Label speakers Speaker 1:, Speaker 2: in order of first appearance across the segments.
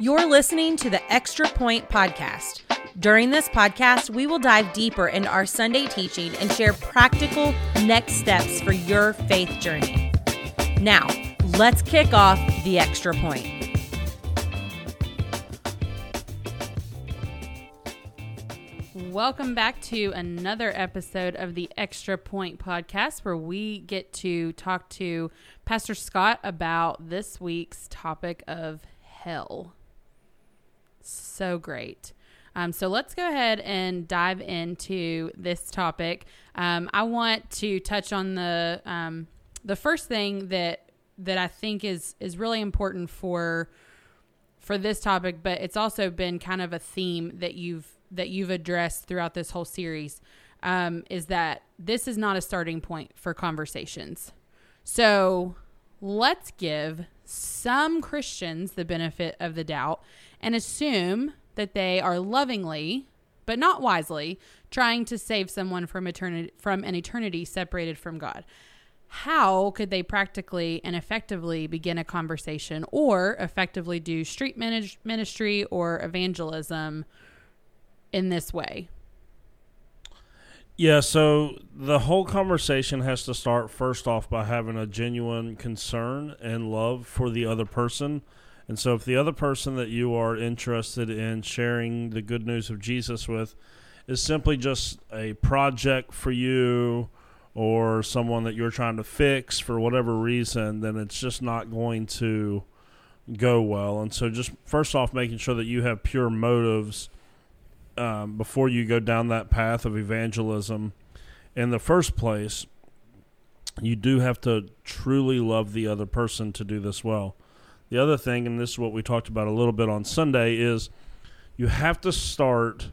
Speaker 1: You're listening to the Extra Point Podcast. During this podcast, we will dive deeper into our Sunday teaching and share practical next steps for your faith journey. Now, let's kick off the Extra Point.
Speaker 2: Welcome back to another episode of the Extra Point podcast where we get to talk to Pastor Scott about this week's topic of hell. So great. Um, so let's go ahead and dive into this topic. Um, I want to touch on the um, the first thing that that I think is is really important for for this topic, but it's also been kind of a theme that you've that you've addressed throughout this whole series. Um, is that this is not a starting point for conversations. So let's give some Christians the benefit of the doubt and assume that they are lovingly, but not wisely, trying to save someone from eternity from an eternity separated from God. How could they practically and effectively begin a conversation or effectively do street ministry or evangelism in this way?
Speaker 3: Yeah, so the whole conversation has to start first off by having a genuine concern and love for the other person. And so, if the other person that you are interested in sharing the good news of Jesus with is simply just a project for you or someone that you're trying to fix for whatever reason, then it's just not going to go well. And so, just first off, making sure that you have pure motives um, before you go down that path of evangelism in the first place, you do have to truly love the other person to do this well. The other thing, and this is what we talked about a little bit on Sunday, is you have to start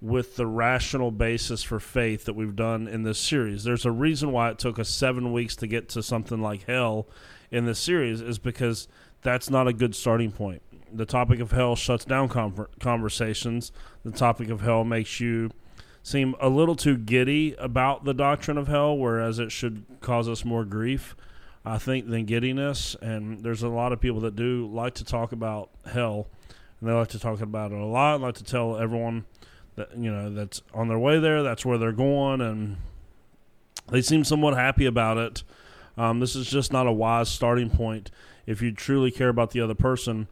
Speaker 3: with the rational basis for faith that we've done in this series. There's a reason why it took us seven weeks to get to something like hell in this series, is because that's not a good starting point the topic of hell shuts down conversations. The topic of hell makes you seem a little too giddy about the doctrine of hell, whereas it should cause us more grief, I think, than giddiness. And there's a lot of people that do like to talk about hell, and they like to talk about it a lot. Like to tell everyone that you know that's on their way there, that's where they're going, and they seem somewhat happy about it. Um, this is just not a wise starting point if you truly care about the other person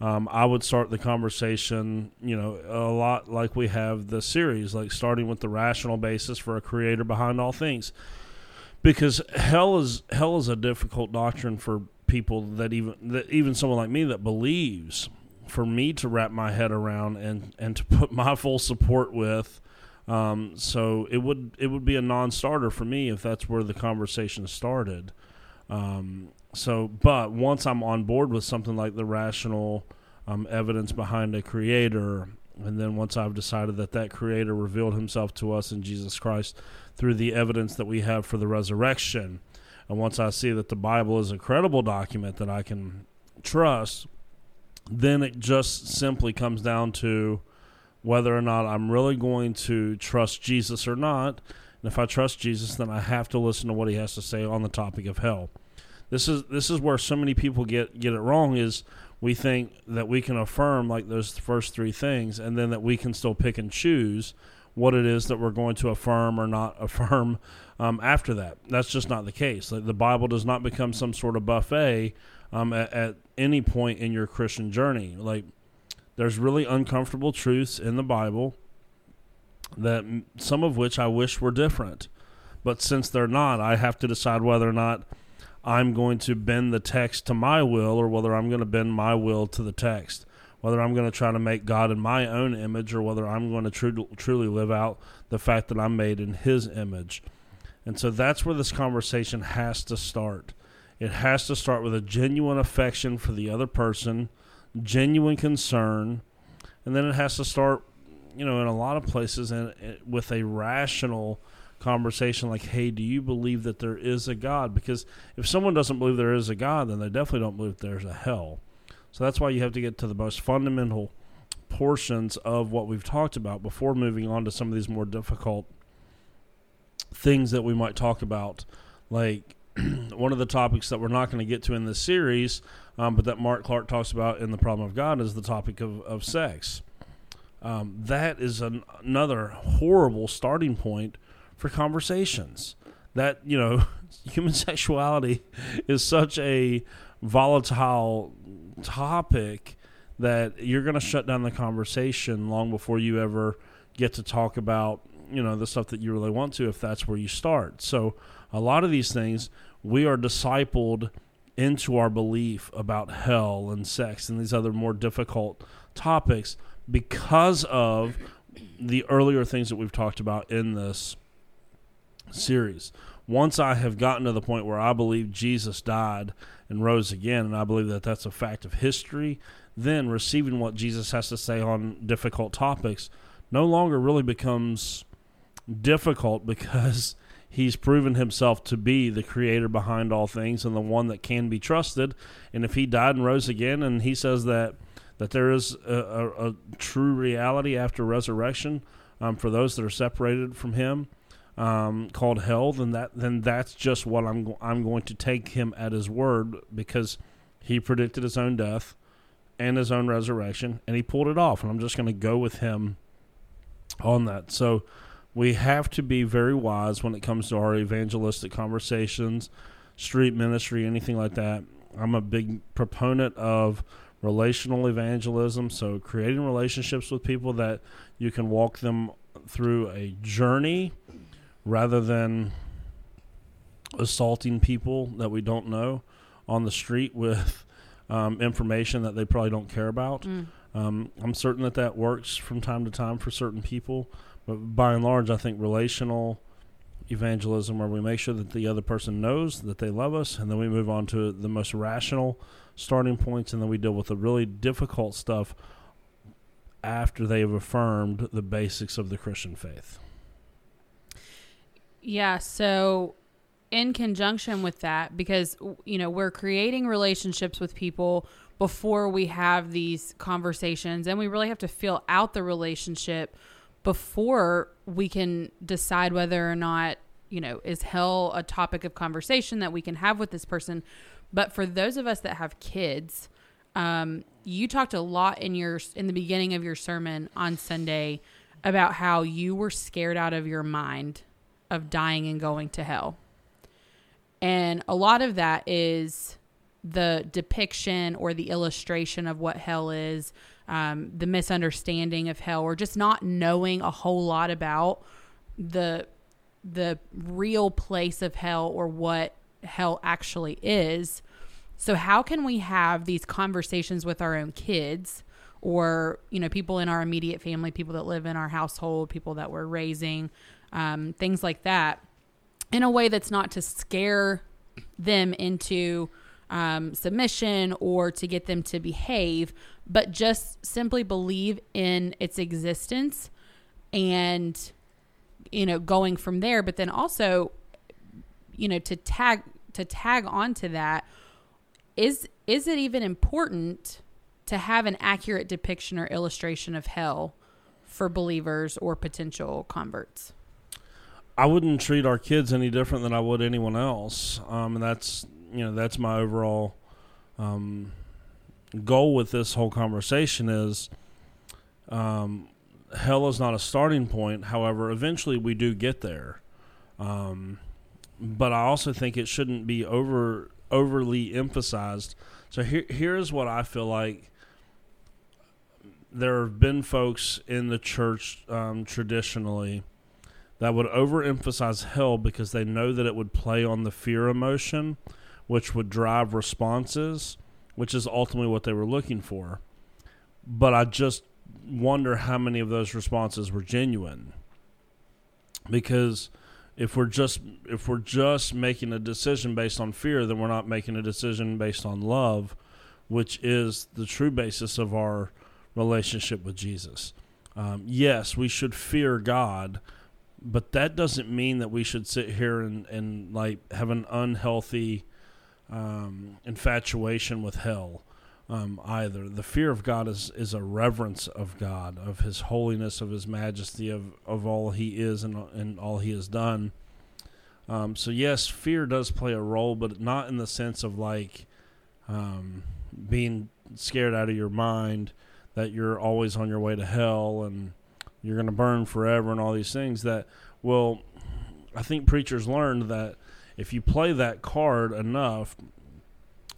Speaker 3: um, I would start the conversation, you know, a lot like we have the series, like starting with the rational basis for a creator behind all things, because hell is hell is a difficult doctrine for people that even that even someone like me that believes, for me to wrap my head around and and to put my full support with. Um, so it would it would be a non-starter for me if that's where the conversation started. Um, so, but once I'm on board with something like the rational um, evidence behind a creator, and then once I've decided that that creator revealed himself to us in Jesus Christ through the evidence that we have for the resurrection, and once I see that the Bible is a credible document that I can trust, then it just simply comes down to whether or not I'm really going to trust Jesus or not. And if I trust Jesus, then I have to listen to what he has to say on the topic of hell. This is this is where so many people get get it wrong is we think that we can affirm like those first three things and then that we can still pick and choose what it is that we're going to affirm or not affirm um, after that. That's just not the case. The Bible does not become some sort of buffet um, at, at any point in your Christian journey. Like there's really uncomfortable truths in the Bible that some of which I wish were different. But since they're not, I have to decide whether or not I'm going to bend the text to my will or whether I'm going to bend my will to the text. Whether I'm going to try to make God in my own image or whether I'm going to tru- truly live out the fact that I'm made in His image. And so that's where this conversation has to start. It has to start with a genuine affection for the other person, genuine concern, and then it has to start, you know, in a lot of places and with a rational conversation like, hey, do you believe that there is a God? Because if someone doesn't believe there is a God, then they definitely don't believe there's a hell. So that's why you have to get to the most fundamental portions of what we've talked about before moving on to some of these more difficult things that we might talk about. Like one of the topics that we're not going to get to in this series, um, but that Mark Clark talks about in the Problem of God is the topic of of sex. Um, that is an, another horrible starting point for conversations. That you know, human sexuality is such a volatile topic that you're going to shut down the conversation long before you ever get to talk about you know the stuff that you really want to if that's where you start. So a lot of these things we are discipled into our belief about hell and sex and these other more difficult topics because of the earlier things that we've talked about in this series. Once i have gotten to the point where i believe jesus died and rose again and i believe that that's a fact of history then receiving what jesus has to say on difficult topics no longer really becomes difficult because he's proven himself to be the creator behind all things and the one that can be trusted. And if he died and rose again, and he says that that there is a, a, a true reality after resurrection um, for those that are separated from him, um, called hell, then that then that's just what I'm go- I'm going to take him at his word because he predicted his own death and his own resurrection, and he pulled it off, and I'm just going to go with him on that. So we have to be very wise when it comes to our evangelistic conversations, street ministry, anything like that. I'm a big proponent of relational evangelism, so creating relationships with people that you can walk them through a journey rather than assaulting people that we don't know on the street with um, information that they probably don't care about.
Speaker 2: Mm.
Speaker 3: Um, I'm certain that that works from time to time for certain people, but by and large, I think relational evangelism, where we make sure that the other person knows that they love us, and then we move on to the most rational starting points, and then we deal with the really difficult stuff after they have affirmed the basics of the Christian faith.
Speaker 2: Yeah, so in conjunction with that because you know, we're creating relationships with people before we have these conversations and we really have to feel out the relationship before we can decide whether or not, you know, is hell a topic of conversation that we can have with this person. But for those of us that have kids, um, you talked a lot in your in the beginning of your sermon on Sunday about how you were scared out of your mind of dying and going to hell. And a lot of that is the depiction or the illustration of what hell is, um, the misunderstanding of hell, or just not knowing a whole lot about the the real place of hell or what hell actually is. So how can we have these conversations with our own kids or you know people in our immediate family, people that live in our household, people that we're raising, um, things like that, in a way that's not to scare them into um, submission or to get them to behave, but just simply believe in its existence and you know going from there. But then also, you know, to tag to tag onto that is is it even important to have an accurate depiction or illustration of hell for believers or potential converts?
Speaker 3: I wouldn't treat our kids any different than I would anyone else, um, and that's you know that's my overall um, goal with this whole conversation is um, hell is not a starting point. However, eventually we do get there, um, but I also think it shouldn't be over overly emphasized. So here here is what I feel like. There have been folks in the church um, traditionally that would overemphasize hell because they know that it would play on the fear emotion, which would drive responses, which is ultimately what they were looking for. But I just wonder how many of those responses were genuine. Because if we're just if we're just making a decision based on fear, then we're not making a decision based on love, which is the true basis of our relationship with Jesus. Um, yes, we should fear God, but that doesn't mean that we should sit here and, and like have an unhealthy um, infatuation with hell um, either. The fear of God is, is a reverence of God, of His holiness, of His majesty, of, of all He is and, and all He has done. Um, so yes, fear does play a role, but not in the sense of like um, being scared out of your mind that you're always on your way to hell and you're going to burn forever and all these things that well i think preachers learned that if you play that card enough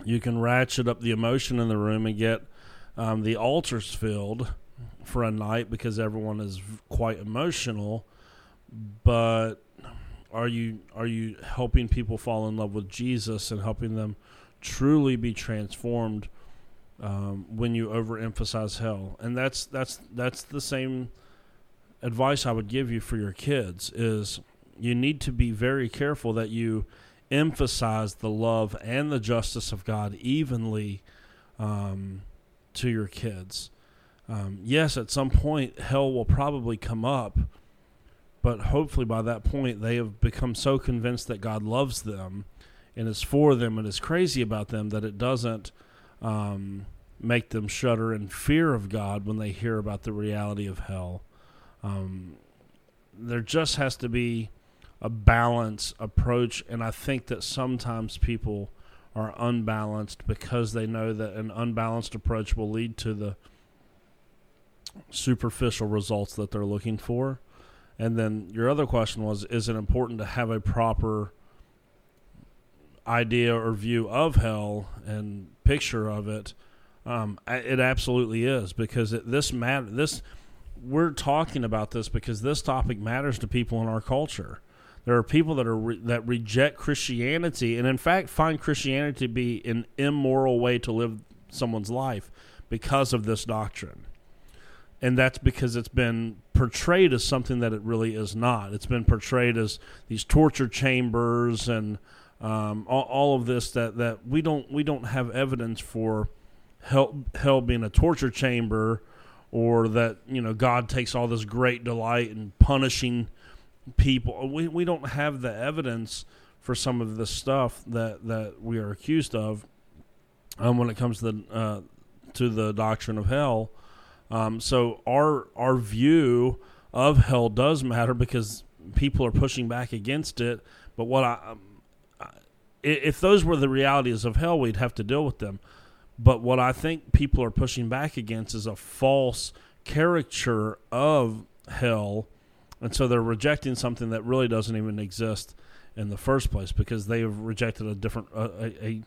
Speaker 3: you can ratchet up the emotion in the room and get um, the altars filled for a night because everyone is quite emotional but are you are you helping people fall in love with Jesus and helping them truly be transformed um, when you overemphasize hell? And that's that's that's the same advice I would give you for your kids is you need to be very careful that you emphasize the love and the justice of God evenly um, to your kids. Um, yes, at some point hell will probably come up but hopefully by that point, they have become so convinced that God loves them and is for them and is crazy about them that it doesn't um, make them shudder in fear of God when they hear about the reality of hell. Um, there just has to be a balanced approach, and I think that sometimes people are unbalanced because they know that an unbalanced approach will lead to the superficial results that they're looking for. And then your other question was is it important to have a proper idea or view of hell and picture of it? Um, it absolutely is because it, this matter this we're talking about this because this topic matters to people in our culture. There are people that are re- that reject Christianity and in fact find Christianity to be an immoral way to live someone's life because of this doctrine and that's because it's been portrayed as something that it really is not. It's been portrayed as these torture chambers and um, all, all, of this that, that we don't we don't have evidence for hell, hell being a torture chamber or that you know God takes all this great delight in punishing people. We we don't have the evidence for some of the stuff that that we are accused of um, when it comes to the uh, to the doctrine of hell. Um, so our our view of hell does matter because people are pushing back against it. But what I, um, I, if those were the realities of hell, we'd have to deal with them. But what I think people are pushing back against is a false caricature of hell, and so they're rejecting something that really doesn't even exist in the first place because they have rejected a different a, a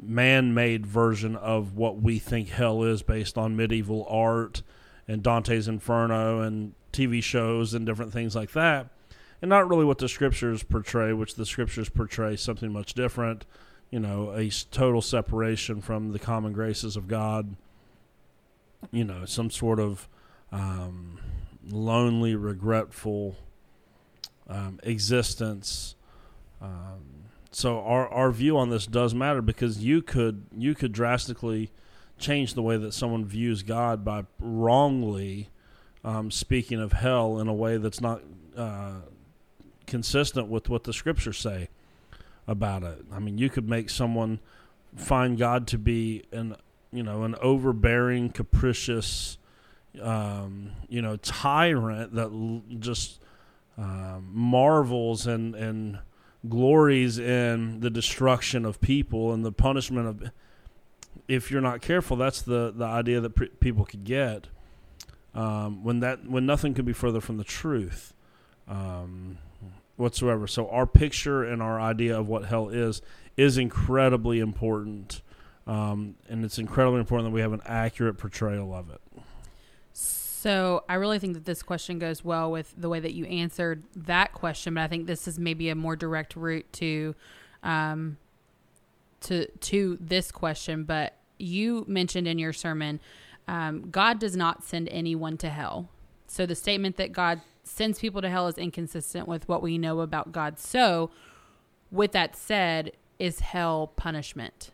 Speaker 3: man-made version of what we think hell is based on medieval art and Dante's Inferno and TV shows and different things like that. And not really what the scriptures portray, which the scriptures portray something much different, you know, a total separation from the common graces of God, you know, some sort of um, lonely, regretful um, existence. Um, so our our view on this does matter because you could you could drastically change the way that someone views God by wrongly um, speaking of hell in a way that's not uh, consistent with what the scriptures say about it. I mean, you could make someone find God to be an you know an overbearing, capricious, um, you know, tyrant that l- just um, marvels and and glories in the destruction of people and the punishment of if you're not careful that's the the idea that people could get um, when that when nothing could be further from the truth um, whatsoever so our picture and our idea of what hell is is incredibly important um, and it's incredibly important that we have an accurate portrayal of it
Speaker 2: so I really think that this question goes well with the way that you answered that question, but I think this is maybe a more direct route to um, to to this question. But you mentioned in your sermon, um, God does not send anyone to hell. So the statement that God sends people to hell is inconsistent with what we know about God. So, with that said, is hell punishment?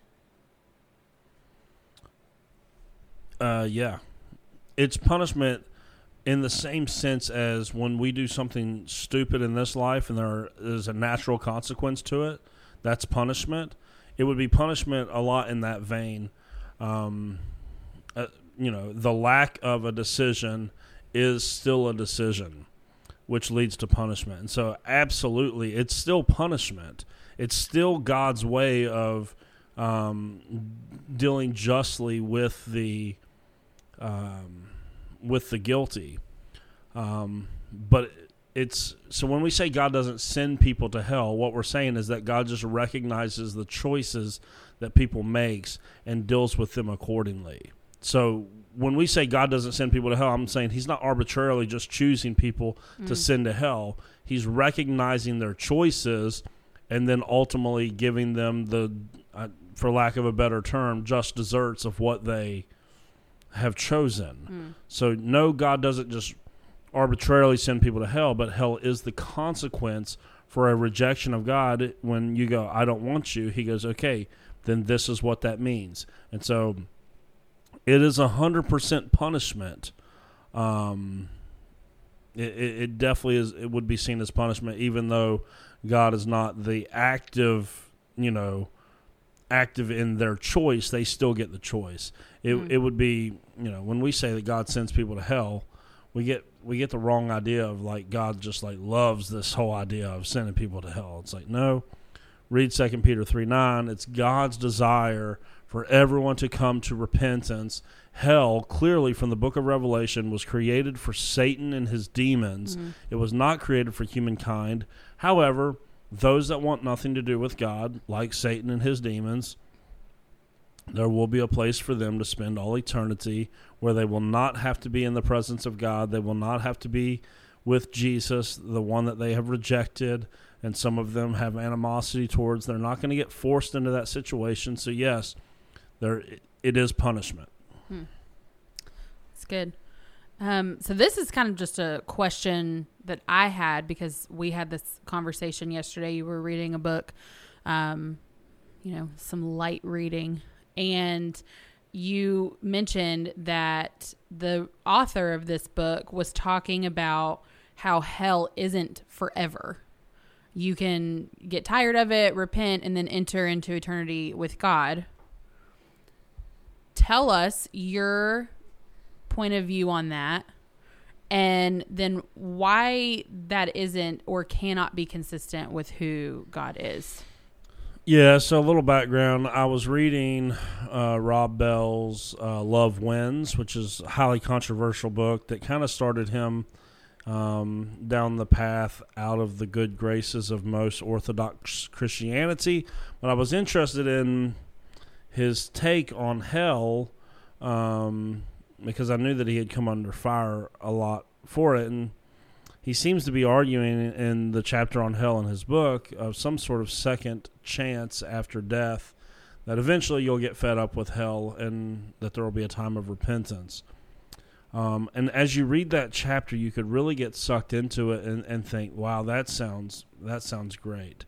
Speaker 3: Uh, yeah it's punishment in the same sense as when we do something stupid in this life and there is a natural consequence to it. That's punishment. It would be punishment a lot in that vein. Um, uh, you know, the lack of a decision is still a decision, which leads to punishment. And so, absolutely, it's still punishment. It's still God's way of um, dealing justly with the um, with the guilty. Um, but it's so when we say God doesn't send people to hell, what we're saying is that God just recognizes the choices that people makes and deals with them accordingly. So when we say God doesn't send people to hell, I'm saying He's not arbitrarily just choosing people mm. to send to hell. He's recognizing their choices and then ultimately giving them the, uh, for lack of a better term, just desserts of what they have chosen. Mm. So no, God doesn't just arbitrarily send people to hell, but hell is the consequence for a rejection of God. When you go, I don't want you, He goes, okay, then this is what that means. And so it is a hundred percent punishment. Um, it, it definitely is. It would be seen as punishment, even though God is not the active, you know, active in their choice. They still get the choice. It mm. it would be, you know, when we say that God sends people to hell, we get we get the wrong idea of like God just like loves this whole idea of sending people to hell. It's like no, read Second Peter three nine. It's God's desire for everyone to come to repentance. Hell, clearly from the book of Revelation, was created for Satan and his demons. Mm-hmm. It was not created for humankind. However, those that want nothing to do with God, like Satan and his demons, there will be a place for them to spend all eternity where they will not have to be in the presence of God. They will not have to be with Jesus, the one that they have rejected and some of them have animosity towards. They're not going to get forced into that situation. So yes, there it is punishment.
Speaker 2: Hmm. Good. Um, so this is kind of just a question that I had because we had this conversation yesterday. You were reading a book, um, you know, some light reading, and you mentioned that the author of this book was talking about how hell isn't forever you can get tired of it, repent, and then enter into eternity with God. Tell us your point of view on that, and then why that isn't or cannot be consistent with who God is.
Speaker 3: Yeah, so a little background. I was reading uh, Rob Bell's uh, Love Wins, which is a highly controversial book that kind of started him um, down the path out of the good graces of most Orthodox Christianity. But I was interested in his take on hell um, because I knew that he had come under fire a lot for it. And he seems to be arguing in the chapter on hell in his book of some sort of second chance after death that eventually you'll get fed up with hell and that there will be a time of repentance. Um, and as you read that chapter, you could really get sucked into it and, and think, "Wow, that sounds that sounds great."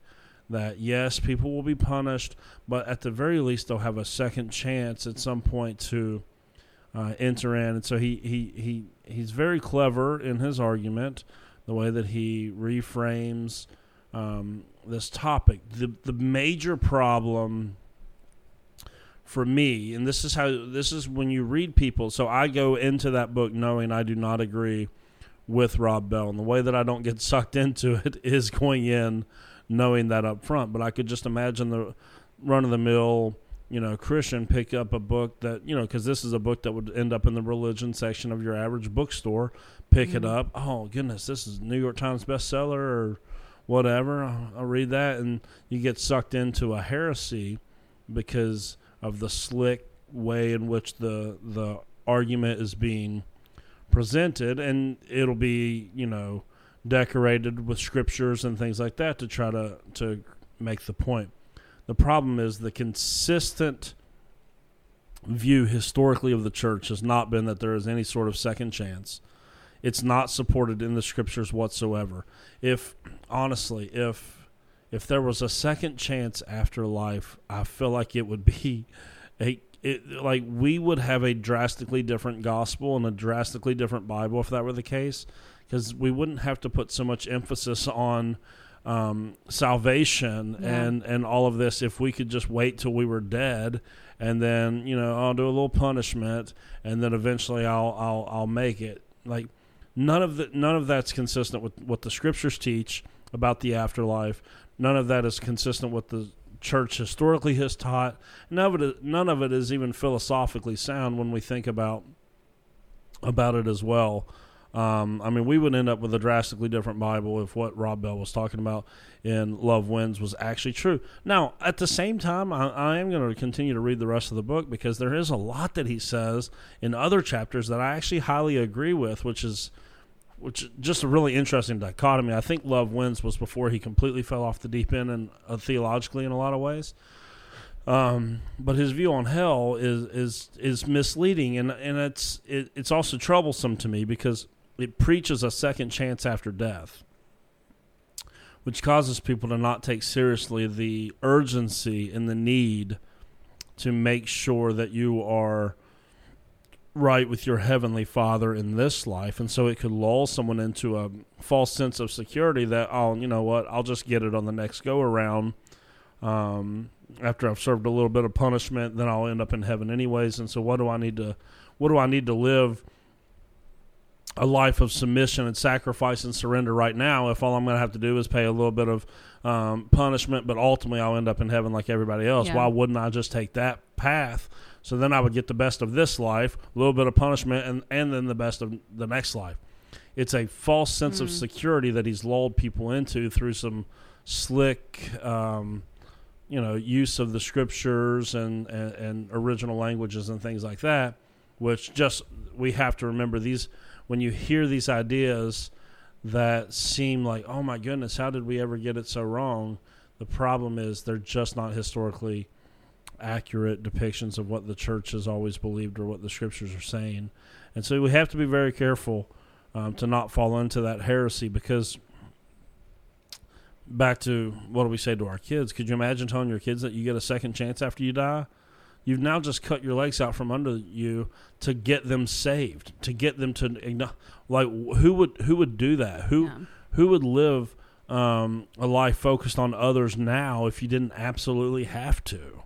Speaker 3: That yes, people will be punished, but at the very least, they'll have a second chance at some point to uh, enter in. And so he, he he he's very clever in his argument, the way that he reframes um, this topic. The the major problem for me, and this is how this is when you read people. So I go into that book knowing I do not agree with Rob Bell, and the way that I don't get sucked into it is going in knowing that up front. But I could just imagine the run of the mill, you know, Christian pick up a book that you know because this is a book that would end up in the religion section of your average bookstore. Pick mm-hmm. it up. Oh goodness, this is New York Times bestseller or whatever. I'll, I'll read that, and you get sucked into a heresy because of the slick way in which the the argument is being presented, and it'll be you know decorated with scriptures and things like that to try to to make the point. The problem is the consistent view historically of the church has not been that there is any sort of second chance. It's not supported in the scriptures whatsoever. If honestly, if if there was a second chance after life, I feel like it would be a it, like we would have a drastically different gospel and a drastically different Bible if that were the case, because we wouldn't have to put so much emphasis on um, salvation yeah. and and all of this if we could just wait till we were dead and then you know I'll do a little punishment and then eventually I'll I'll I'll make it like none of the none of that's consistent with what the scriptures teach about the afterlife none of that is consistent with the church historically has taught. None of it, none of it is even philosophically sound when we think about about it as well. Um, I mean, we would end up with a drastically different Bible if what Rob Bell was talking about in Love Wins was actually true. Now, at the same time, I, I am going to continue to read the rest of the book because there is a lot that he says in other chapters that I actually highly agree with, which is which just a really interesting dichotomy. I think Love Wins was before he completely fell off the deep end and uh, theologically in a lot of ways. Um, but his view on hell is is is misleading, and and it's it, it's also troublesome to me because it preaches a second chance after death, which causes people to not take seriously the urgency and the need to make sure that you are right with your heavenly father in this life. And so it could lull someone into a false sense of security that oh you know what i'll just get it on the next go around. Um, after i've served a little bit of punishment then i'll end up in heaven anyways. And so what do i need to what do i need to live a life of submission and sacrifice and surrender right now if all i'm going to have to do is pay a little bit of um, punishment but ultimately i'll end up in heaven like everybody else
Speaker 2: Yeah.
Speaker 3: why wouldn't i just take that path so then I would get the best of this life, a little bit of punishment, and, and then the best of the next life. It's a false sense of security that he's lulled people into through some slick, um, you know, use of the scriptures and, and, and original languages and things like that. Which just we have to remember these when you hear these ideas that seem like, oh my goodness, how did we ever get it so wrong? The problem is they're just not historically accurate depictions of what the church has always believed or what the scriptures are saying. And so we have to be very careful um, to not fall into that heresy because back to what do we say to our kids? Could you imagine telling your kids that you get a second chance after you die? You've now just cut your legs out from under you to get them saved, to get them to like who would who would do that? Who
Speaker 2: Yeah.
Speaker 3: who would live um, a life focused on others now if you didn't absolutely have to?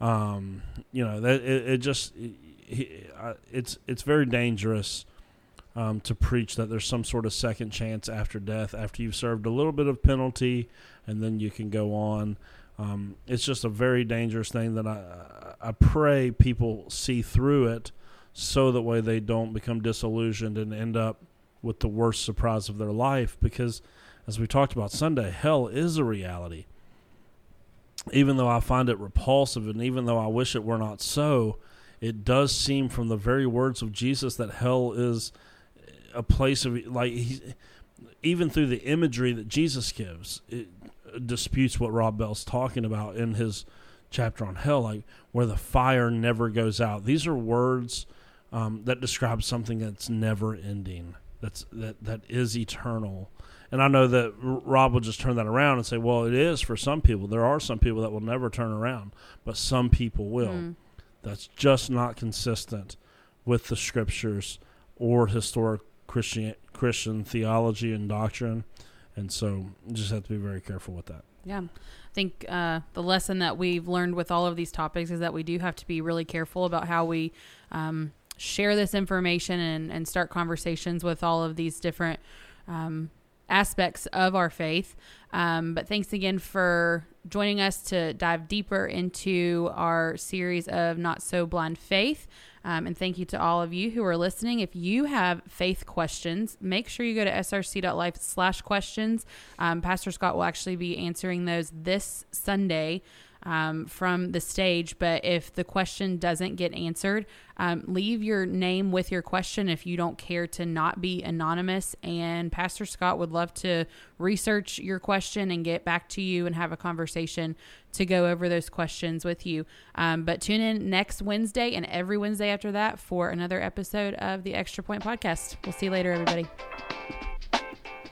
Speaker 3: Um, you know that it, it just it, it's it's very dangerous um, to preach that there's some sort of second chance after death after you've served a little bit of penalty and then you can go on. Um, it's just a very dangerous thing that I I pray people see through it so that way they don't become disillusioned and end up with the worst surprise of their life because as we talked about Sunday, hell is a reality. Even though I find it repulsive and even though I wish it were not so, it does seem from the very words of Jesus that hell is a place of like he, even through the imagery that Jesus gives, it disputes what Rob Bell's talking about in his chapter on hell, like where the fire never goes out. These are words um, that describe something that's never ending, that's that that is eternal. And I know that Rob will just turn that around and say, "Well, it is for some people. There are some people that will never turn around, but some people will."
Speaker 2: Mm.
Speaker 3: That's just not consistent with the scriptures or historic Christian Christian theology and doctrine. And so, you just have to be very careful with that.
Speaker 2: Yeah. I think uh, the lesson that we've learned with all of these topics is that we do have to be really careful about how we um, share this information and, and start conversations with all of these different um, aspects of our faith. Um, but thanks again for joining us to dive deeper into our series of Not So Blind Faith. Um, and thank you to all of you who are listening. If you have faith questions, make sure you go to src.life slash questions. Um, Pastor Scott will actually be answering those this Sunday um, from the stage. But if the question doesn't get answered, um, leave your name with your question if you don't care to not be anonymous. And Pastor Scott would love to research your question and get back to you and have a conversation to go over those questions with you. Um, but tune in next Wednesday and every Wednesday after that for another episode of the Extra Point Podcast. We'll see you later, everybody.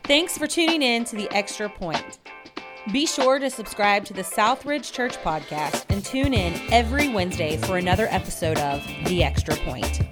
Speaker 1: Thanks for tuning in to the Extra Point. Be sure to subscribe to the Southridge Church podcast and tune in every Wednesday for another episode of The Extra Point.